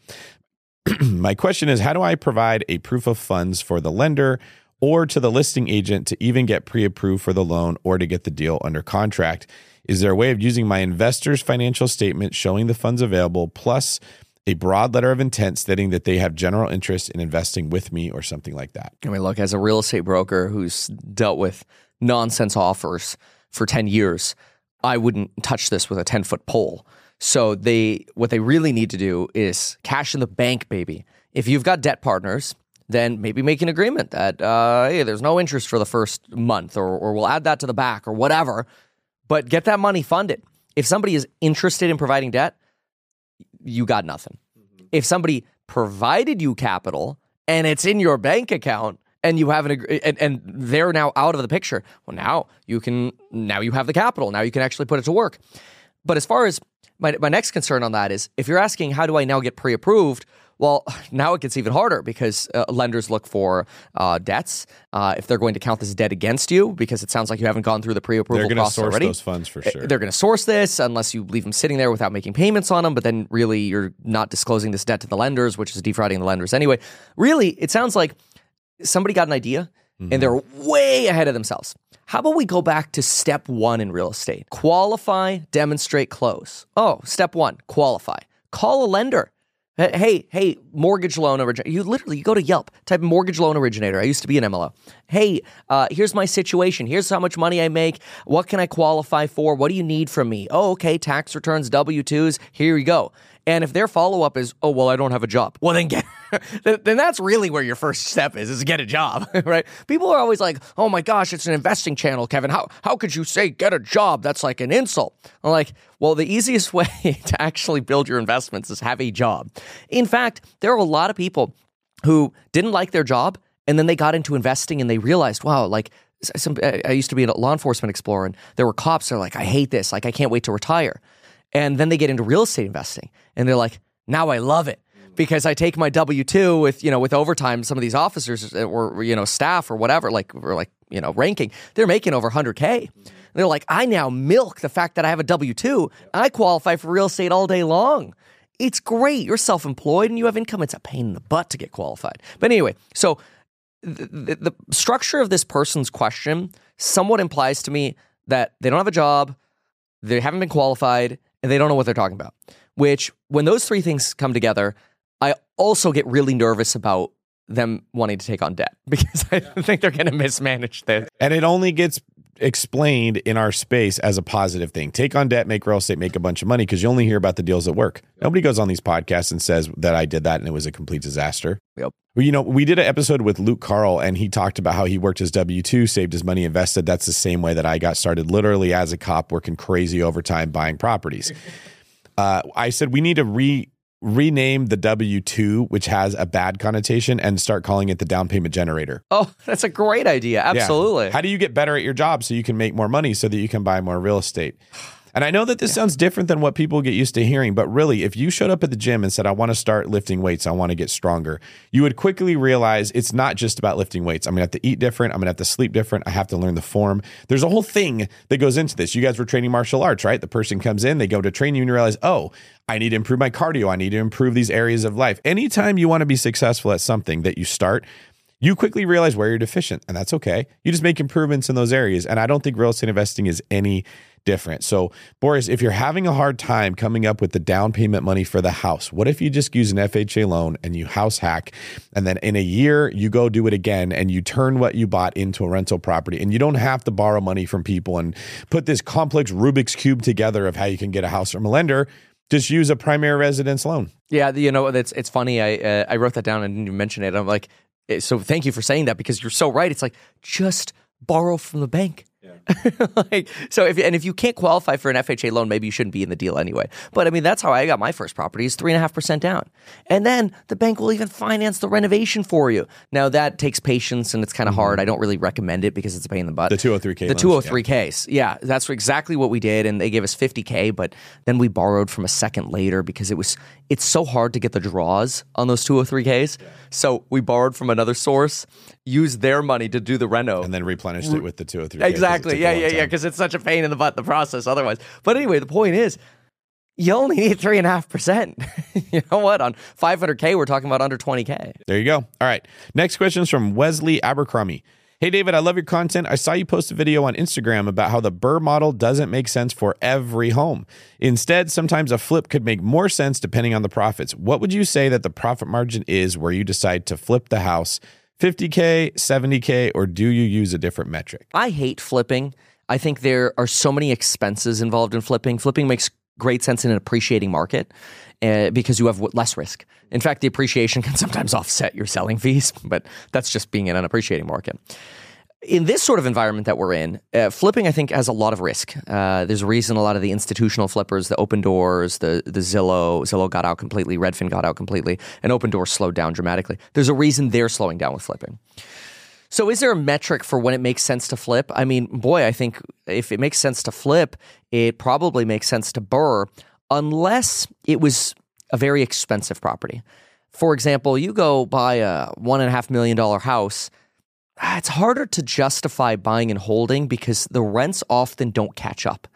my question is how do I provide a proof of funds for the lender or to the listing agent to even get pre approved for the loan or to get the deal under contract? Is there a way of using my investor's financial statement showing the funds available plus a broad letter of intent stating that they have general interest in investing with me or something like that? I mean, look, as a real estate broker who's dealt with nonsense offers for 10 years, I wouldn't touch this with a 10 foot pole. So they what they really need to do is cash in the bank, baby. If you've got debt partners, then maybe make an agreement that uh, hey, there's no interest for the first month, or or we'll add that to the back, or whatever. But get that money funded. If somebody is interested in providing debt, you got nothing. If somebody provided you capital and it's in your bank account and you have an and, and they're now out of the picture, well, now you can now you have the capital. Now you can actually put it to work. But as far as my, my next concern on that is if you're asking how do I now get pre-approved, well, now it gets even harder because uh, lenders look for uh, debts. Uh, if they're going to count this debt against you, because it sounds like you haven't gone through the pre-approval They're going to process source already. those funds for sure. They're going to source this unless you leave them sitting there without making payments on them. But then, really, you're not disclosing this debt to the lenders, which is defrauding the lenders anyway. Really, it sounds like somebody got an idea and they're way ahead of themselves. How about we go back to step one in real estate? Qualify, demonstrate, close. Oh, step one, qualify. Call a lender. Hey, hey, mortgage loan originator. You literally you go to Yelp, type mortgage loan originator. I used to be an MLO. Hey, uh, here's my situation. Here's how much money I make. What can I qualify for? What do you need from me? Oh, okay, tax returns, W twos. Here you go. And if their follow up is, oh well, I don't have a job. Well, then get, then that's really where your first step is, is get a job, right? People are always like, oh my gosh, it's an investing channel, Kevin. How how could you say get a job? That's like an insult. I'm like, well, the easiest way to actually build your investments is have a job. In fact, there are a lot of people who didn't like their job and then they got into investing and they realized, wow, like some, I used to be a law enforcement explorer and there were cops that are like, I hate this. Like, I can't wait to retire. And then they get into real estate investing and they're like, now I love it because I take my W two with you know with overtime. Some of these officers or you know staff or whatever, like or like you know ranking, they're making over hundred k. They're like, I now milk the fact that I have a W two. I qualify for real estate all day long. It's great. You're self employed and you have income. It's a pain in the butt to get qualified. But anyway, so the, the structure of this person's question somewhat implies to me that they don't have a job, they haven't been qualified, and they don't know what they're talking about. Which, when those three things come together, I also get really nervous about them wanting to take on debt because I think they're going to mismanage this. And it only gets explained in our space as a positive thing. Take on debt, make real estate, make a bunch of money because you only hear about the deals that work. Nobody goes on these podcasts and says that I did that and it was a complete disaster. Yep. Well, you know, we did an episode with Luke Carl and he talked about how he worked his W 2, saved his money, invested. That's the same way that I got started, literally as a cop, working crazy overtime, buying properties. Uh, I said we need to re rename the W 2, which has a bad connotation, and start calling it the down payment generator. Oh, that's a great idea. Yeah. Absolutely. How do you get better at your job so you can make more money so that you can buy more real estate? And I know that this sounds different than what people get used to hearing, but really, if you showed up at the gym and said, I want to start lifting weights, I want to get stronger, you would quickly realize it's not just about lifting weights. I'm going to have to eat different. I'm going to have to sleep different. I have to learn the form. There's a whole thing that goes into this. You guys were training martial arts, right? The person comes in, they go to train you, and you realize, oh, I need to improve my cardio. I need to improve these areas of life. Anytime you want to be successful at something that you start, you quickly realize where you're deficient, and that's okay. You just make improvements in those areas. And I don't think real estate investing is any different. So, Boris, if you're having a hard time coming up with the down payment money for the house, what if you just use an FHA loan and you house hack, and then in a year you go do it again and you turn what you bought into a rental property, and you don't have to borrow money from people and put this complex Rubik's cube together of how you can get a house from a lender. Just use a primary residence loan. Yeah, you know, it's it's funny. I uh, I wrote that down and didn't even mention it. I'm like, eh, so thank you for saying that because you're so right. It's like just borrow from the bank. like so if and if you can't qualify for an FHA loan, maybe you shouldn't be in the deal anyway. But I mean that's how I got my first property is three and a half percent down. And then the bank will even finance the renovation for you. Now that takes patience and it's kind of mm-hmm. hard. I don't really recommend it because it's a pain in the butt. The 203K The 203Ks. Yeah, that's exactly what we did. And they gave us 50K, but then we borrowed from a second later because it was it's so hard to get the draws on those 203Ks. So we borrowed from another source, used their money to do the reno. and then replenished it with the 203K. Exactly. Yeah, yeah, yeah. Because it's such a pain in the butt the process otherwise. But anyway, the point is, you only need three and a half percent. You know what? On 500k, we're talking about under 20k. There you go. All right. Next question is from Wesley Abercrombie. Hey, David, I love your content. I saw you post a video on Instagram about how the BRRRR model doesn't make sense for every home. Instead, sometimes a flip could make more sense depending on the profits. What would you say that the profit margin is where you decide to flip the house? 50K, 70K, or do you use a different metric? I hate flipping. I think there are so many expenses involved in flipping. Flipping makes great sense in an appreciating market uh, because you have less risk. In fact, the appreciation can sometimes offset your selling fees, but that's just being in an appreciating market. In this sort of environment that we're in, uh, flipping I think has a lot of risk. Uh, there's a reason a lot of the institutional flippers, the Opendoors, the the Zillow, Zillow got out completely, Redfin got out completely, and Opendoors slowed down dramatically. There's a reason they're slowing down with flipping. So, is there a metric for when it makes sense to flip? I mean, boy, I think if it makes sense to flip, it probably makes sense to BRRRR, unless it was a very expensive property. For example, you go buy a one and a half million dollar house. ah, It's harder to justify buying and holding because the rents often don't catch up.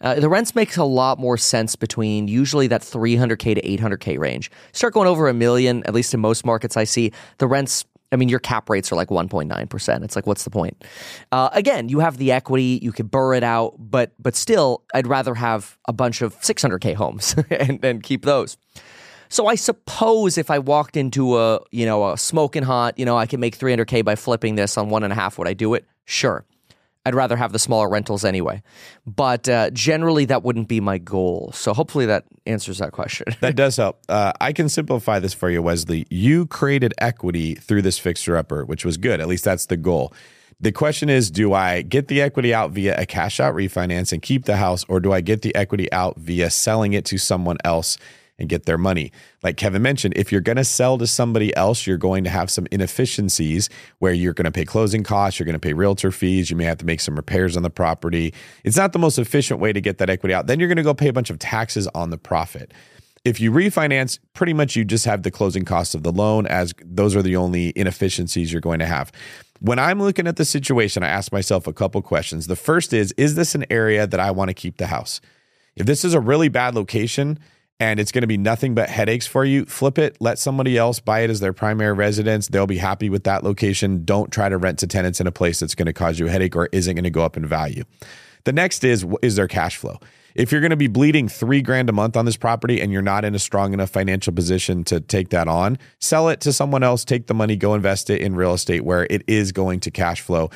Uh, the rents makes a lot more sense between usually that 300k to 800k range. Start going over a million, at least in most markets I see, the rents I mean, your cap rates are like 1.9%. It's like, what's the point? Uh, again, you have the equity, you could BRRRR it out, but but still, I'd rather have a bunch of 600k homes and, and keep those. So I suppose if I walked into a you know a smoking hot, you know, I can make 300k by flipping this on one and a half. Would I do it? Sure. I'd rather have the smaller rentals anyway. But uh, generally, that wouldn't be my goal. So hopefully that answers that question. That does help. Uh, I can simplify this for you, Wesley. You created equity through this fixer upper, which was good. At least that's the goal. The question is do I get the equity out via a cash out refinance and keep the house, or do I get the equity out via selling it to someone else and get their money? Like Kevin mentioned, if you're going to sell to somebody else, you're going to have some inefficiencies where you're going to pay closing costs, you're going to pay realtor fees, you may have to make some repairs on the property. It's not the most efficient way to get that equity out. Then you're going to go pay a bunch of taxes on the profit. If you refinance, pretty much you just have the closing costs of the loan, as those are the only inefficiencies you're going to have. When I'm looking at the situation, I ask myself a couple questions. The first is Is this an area that I want to keep the house? If this is a really bad location and it's going to be nothing but headaches for you, flip it, let somebody else buy it as their primary residence. They'll be happy with that location. Don't try to rent to tenants in a place that's going to cause you a headache or isn't going to go up in value. The next is is there cash flow? If you're going to be bleeding three grand a month on this property and you're not in a strong enough financial position to take that on, sell it to someone else, take the money, go invest it in real estate where it is going to cash flow.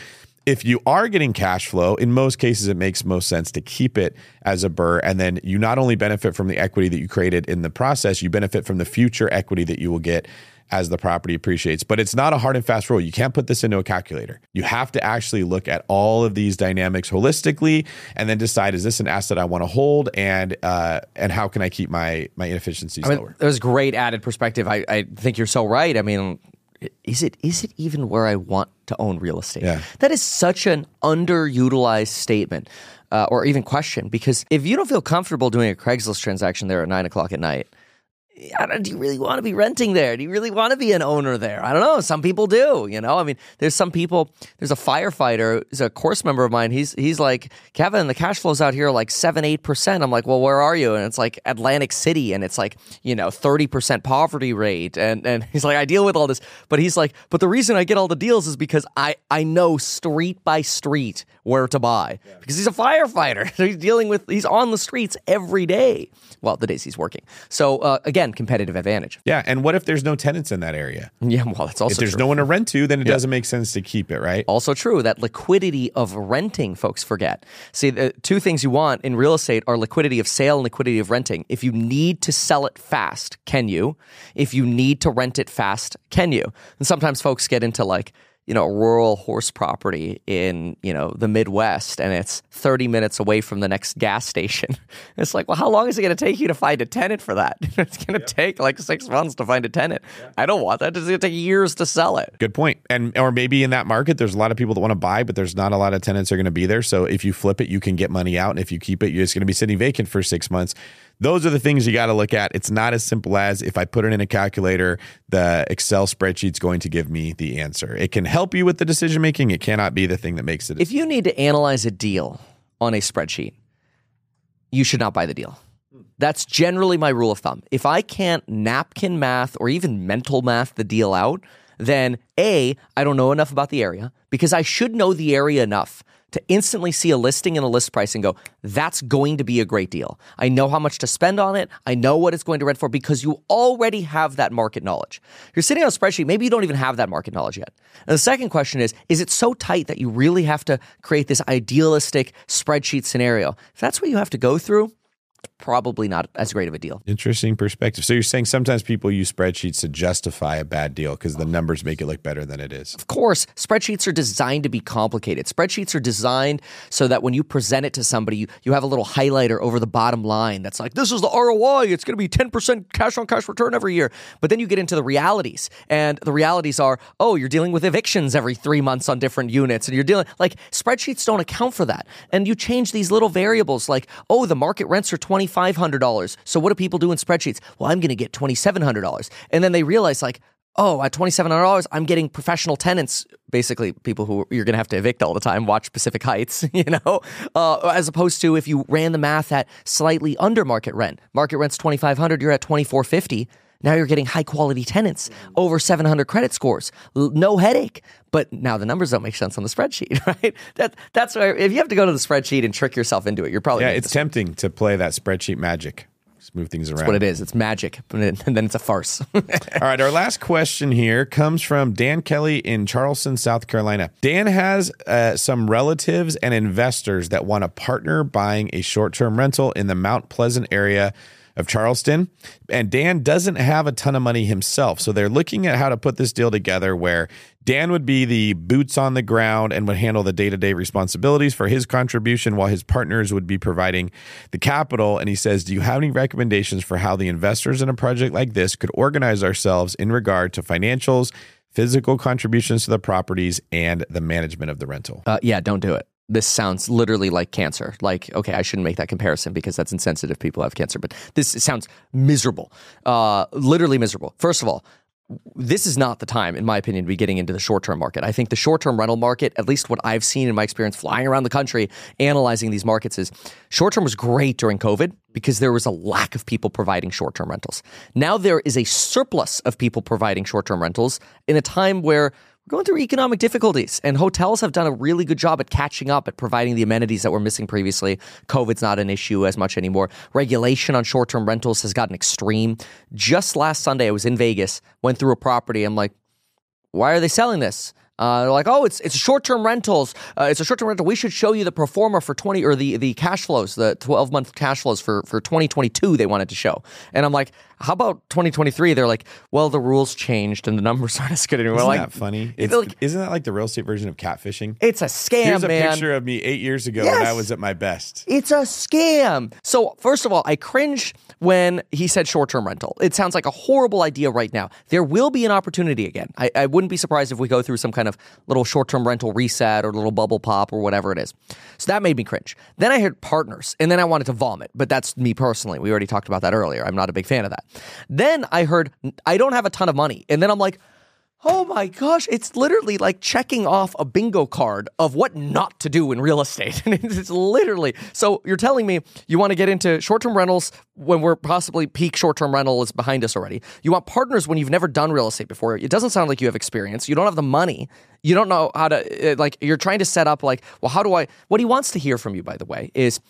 If you are getting cash flow, in most cases, it makes most sense to keep it as a BRRRR. And then you not only benefit from the equity that you created in the process, you benefit from the future equity that you will get as the property appreciates. But it's not a hard and fast rule. You can't put this into a calculator. You have to actually look at all of these dynamics holistically and then decide is this an asset I want to hold and uh, and how can I keep my my inefficiencies I mean, lower? there's great added perspective. I, I think you're so right. I mean, is it is it even where I want to own real estate? Yeah. That is such an underutilized statement. Uh, or even question because if you don't feel comfortable doing a Craigslist transaction there at nine o'clock at night, do you really want to be renting there? Do you really want to be an owner there? I don't know. Some people do. You know, I mean, there's some people. There's a firefighter. He's a course member of mine. He's he's like Kevin. The cash flows out here like seven, eight percent. I'm like, well, where are you? And it's like Atlantic City, and it's like you know thirty percent poverty rate. And and he's like, I deal with all this, but he's like, but the reason I get all the deals is because I I know street by street where to buy because he's a firefighter. So he's dealing with he's on the streets every day. Well, the days he's working. So uh, again, competitive advantage. Yeah, and what if there's no tenants in that area? Yeah, well, that's also If there's true. no one to rent to, then it doesn't make sense to keep it, right? Also true that liquidity of renting, folks forget. See, the two things you want in real estate are liquidity of sale and liquidity of renting. If you need to sell it fast, can you? If you need to rent it fast, can you? And sometimes folks get into like, you know, a rural horse property in, you know, the Midwest and it's 30 minutes away from the next gas station. It's like, well, how long is it going to take you to find a tenant for that? it's going to yeah. take like six months to find a tenant. Yeah. I don't want that. It's going to take years to sell it. Good point. And, or maybe in that market, there's a lot of people that want to buy, but there's not a lot of tenants are going to be there. So if you flip it, you can get money out. And if you keep it, you're just going to be sitting vacant for six months those are the things you got to look at. It's not as simple as if I put it in a calculator, the Excel spreadsheet's going to give me the answer. It can help you with the decision making. It cannot be the thing that makes it. If you need to analyze a deal on a spreadsheet, you should not buy the deal. That's generally my rule of thumb. If I can't napkin math or even mental math the deal out, then A, I don't know enough about the area because I should know the area enough to instantly see a listing and a list price and go, that's going to be a great deal. I know how much to spend on it. I know what it's going to rent for because you already have that market knowledge. You're sitting on a spreadsheet, maybe you don't even have that market knowledge yet. And the second question is, is it so tight that you really have to create this idealistic spreadsheet scenario? If that's what you have to go through, probably not as great of a deal. Interesting perspective. So you're saying sometimes people use spreadsheets to justify a bad deal because the numbers make it look better than it is. Of course, spreadsheets are designed to be complicated. Spreadsheets are designed so that when you present it to somebody, you, you have a little highlighter over the bottom line that's like, this is the ROI. It's going to be 10% cash on cash return every year. But then you get into the realities. And the realities are, oh, you're dealing with evictions every three months on different units. And you're dealing, like, spreadsheets don't account for that. And you change these little variables like, oh, the market rents are 20 $2,500. So what do people do in spreadsheets? Well, I'm going to get $2,700. And then they realize, like, oh, at $2,700, I'm getting professional tenants, basically people who you're going to have to evict all the time, watch Pacific Heights, you know, uh, as opposed to if you ran the math at slightly under market rent. Market rent's 2500 you're at 2450 now you're getting high quality tenants, over 700 credit scores, no headache. But now the numbers don't make sense on the spreadsheet, right? That that's where if you have to go to the spreadsheet and trick yourself into it, you're probably yeah. It's tempting to play that spreadsheet magic. Move things around. That's what it is. It's magic, and then it's a farce. All right. Our last question here comes from Dan Kelly in Charleston, South Carolina. Dan has uh, some relatives and investors that want to partner buying a short term rental in the Mount Pleasant area of Charleston. And Dan doesn't have a ton of money himself. So they're looking at how to put this deal together where Dan would be the boots on the ground and would handle the day to day responsibilities for his contribution while his partners would be providing the capital. And he says, Do you have any recommendations for how the investors in a project like this could organize ourselves in regard to financials? Physical contributions to the properties and the management of the rental. Uh, yeah, don't do it this sounds literally like cancer. Like, okay, I shouldn't make that comparison because that's insensitive. People have cancer, but this sounds miserable. Uh, literally miserable. First of all, this is not the time, in my opinion, to be getting into the short term market. I think the short term rental market, at least what I've seen in my experience flying around the country analyzing these markets, is short term was great during COVID because there was a lack of people providing short term rentals. Now there is a surplus of people providing short term rentals in a time where going through economic difficulties, and hotels have done a really good job at catching up at providing the amenities that were missing previously. COVID's not an issue as much anymore. Regulation on short term rentals has gotten extreme. Just last Sunday, I was in Vegas, went through a property. I'm like, why are they selling this? Uh, they're like, oh, it's it's short term rentals. Uh, it's a short term rental. We should show you the pro forma for twenty or the the cash flows, the twelve month cash flows for for twenty twenty two. They wanted to show, and I'm like, how about 2023? They're like, well, the rules changed and the numbers aren't as good anymore. Isn't like, that funny? It's, like, isn't that like the real estate version of catfishing? It's a scam, Here's a man. picture of me eight years ago yes. when I was at my best. It's a scam. So first of all, I cringe when he said short-term rental. It sounds like a horrible idea right now. There will be an opportunity again. I, I wouldn't be surprised if we go through some kind of little short-term rental reset or little bubble pop or whatever it is. So that made me cringe. Then I heard partners, and then I wanted to vomit. But that's me personally. We already talked about that earlier. I'm not a big fan of that. Then I heard, I don't have a ton of money. And then I'm like, oh my gosh, it's literally like checking off a bingo card of what not to do in real estate. And it's literally, so you're telling me you want to get into short term rentals when we're possibly peak short term rental is behind us already. You want partners when you've never done real estate before. It doesn't sound like you have experience. You don't have the money. You don't know how to, eh, like, you're trying to set up, like, well, how do I, what he wants to hear from you, by the way, is,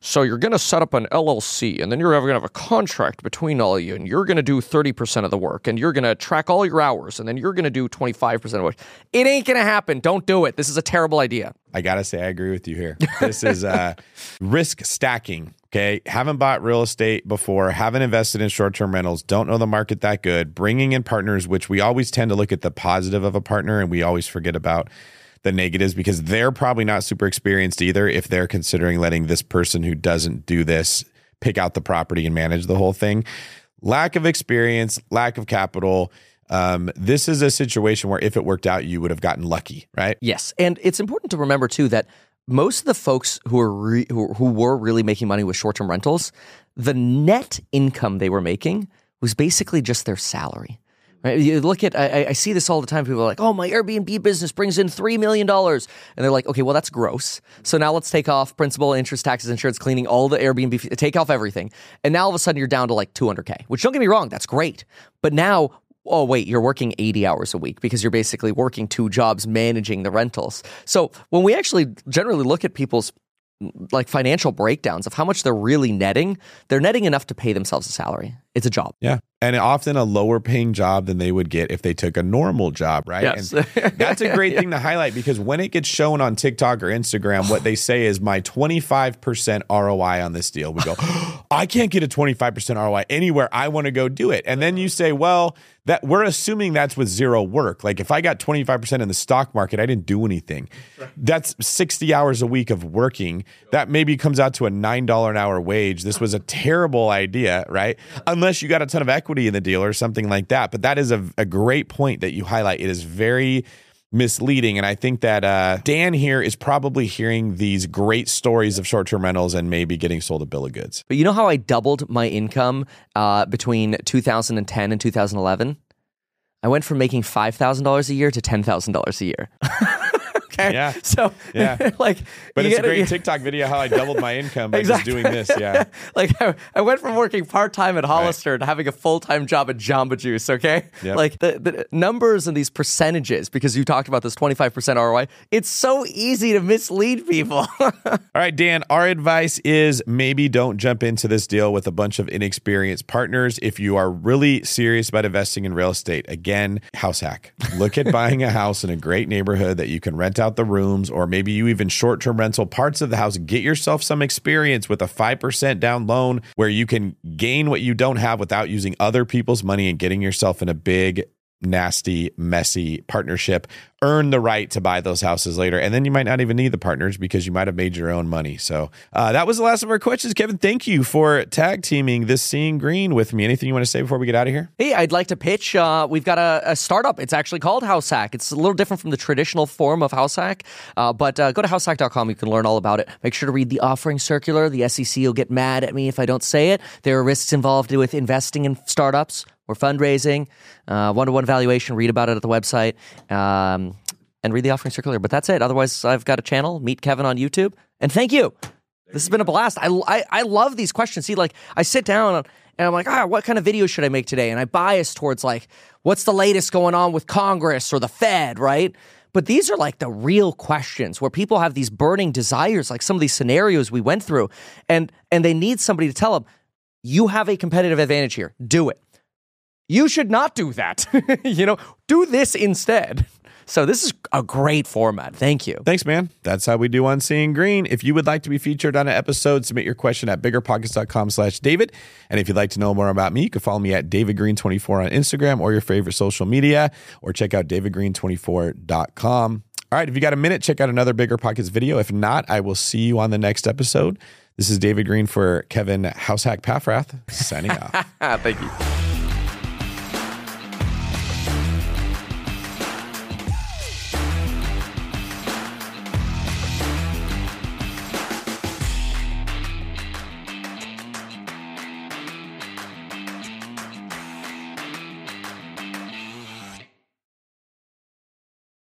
So you're going to set up an LLC and then you're going to have a contract between all of you and you're going to do 30% of the work and you're going to track all your hours and then you're going to do 25% of work. It ain't going to happen. Don't do it. This is a terrible idea. I got to say, I agree with you here. This is uh, risk stacking. Okay. Haven't bought real estate before, haven't invested in short term rentals, don't know the market that good, bringing in partners, which we always tend to look at the positive of a partner and we always forget about the negatives because they're probably not super experienced either if they're considering letting this person who doesn't do this pick out the property and manage the whole thing. Lack of experience, lack of capital. Um, this is a situation where if it worked out, you would have gotten lucky, right? Yes. And it's important to remember, too, that most of the folks who are re- who, who were really making money with short-term rentals, the net income they were making was basically just their salary. Right? You look at I, I see this all the time. People are like, "Oh, my Airbnb business brings in three million dollars," and they're like, "Okay, well that's gross. So now let's take off principal, interest, taxes, insurance, cleaning, all the Airbnb, take off everything, and now all of a sudden you're down to like 200k. Which don't get me wrong, that's great. But now oh wait you're working 80 hours a week because you're basically working two jobs managing the rentals so when we actually generally look at people's like financial breakdowns of how much they're really netting they're netting enough to pay themselves a salary it's a job Yeah. And often a lower paying job than they would get if they took a normal job, right? Yes. And that's a great thing to highlight because when it gets shown on TikTok or Instagram, what they say is my 25% ROI on this deal. We go, I can't get a 25% ROI anywhere. I want to go do it. And then you say, well, that we're assuming that's with zero work. Like if I got 25% in the stock market, I didn't do anything. That's 60 hours a week of working. That maybe comes out to a $9 an hour wage. This was a terrible idea, right? Unless you got a ton of equity in the deal or something like that. But that is a, a great point that you highlight. It is very misleading. And I think that uh, Dan here is probably hearing these great stories of short term rentals and maybe getting sold a bill of goods. But you know how I doubled my income uh, between 2010 and 2011? I went from making $5,000 a year to $10,000 a year. okay. Yeah. So, Yeah. like, But it's a great you- TikTok video how I doubled my income by Exactly. just doing this. Yeah. like I, I went from working part time at Hollister to having a full time job at Jamba Juice. Okay, Yep. like the, the numbers and these percentages because you talked about this twenty five percent ROI. It's so easy to mislead people. All right, Dan, our advice is maybe don't jump into this deal with a bunch of inexperienced partners. If you are really serious about investing in real estate, again, house hack. Look at buying a house in a great neighborhood that you can rent out the rooms, or maybe you even short term rental parts of the house. Get yourself some experience with a 5% down loan where you can gain what you don't have without using other people's money and getting yourself in a big, nasty, messy partnership. Earn the right to buy those houses later. And then you might not even need the partners because you might have made your own money. So uh, that was the last of our questions. Kevin, thank you for tag teaming this Seeing Greene with me. Anything you want to say before we get out of here? Hey, I'd like to pitch. Uh, we've got a, a startup. It's actually called House Hack. It's a little different from the traditional form of House Hack, uh, but uh, go to househack.com. You can learn all about it. Make sure to read the offering circular. The SEC will get mad at me if I don't say it. There are risks involved with investing in startups or fundraising, one to one valuation. Read about it at the website. Um, and read the offering circular. But that's it. Otherwise, I've got a channel. Meet Kevin on YouTube. And thank you. This has been a blast. I, I, I love these questions. See, like I sit down and I'm like, ah, what kind of video should I make today? And I bias towards like, what's the latest going on with Congress or the Fed, right? But these are like the real questions where people have these burning desires, like some of these scenarios we went through, and and they need somebody to tell them, you have a competitive advantage here. Do it. You should not do that. you know, do this instead. So this is a great format. Thank you. Thanks, man. That's how we do on Seeing Greene. If you would like to be featured on an episode, submit your question at biggerpockets.com slash David. And if you'd like to know more about me, you can follow me at davidgreene24 on Instagram or your favorite social media, or check out davidgreene24.com. All right, if you got a minute, check out another BiggerPockets video. If not, I will see you on the next episode. This is David Greene for Kevin Househack Paffrath, signing off. Thank you.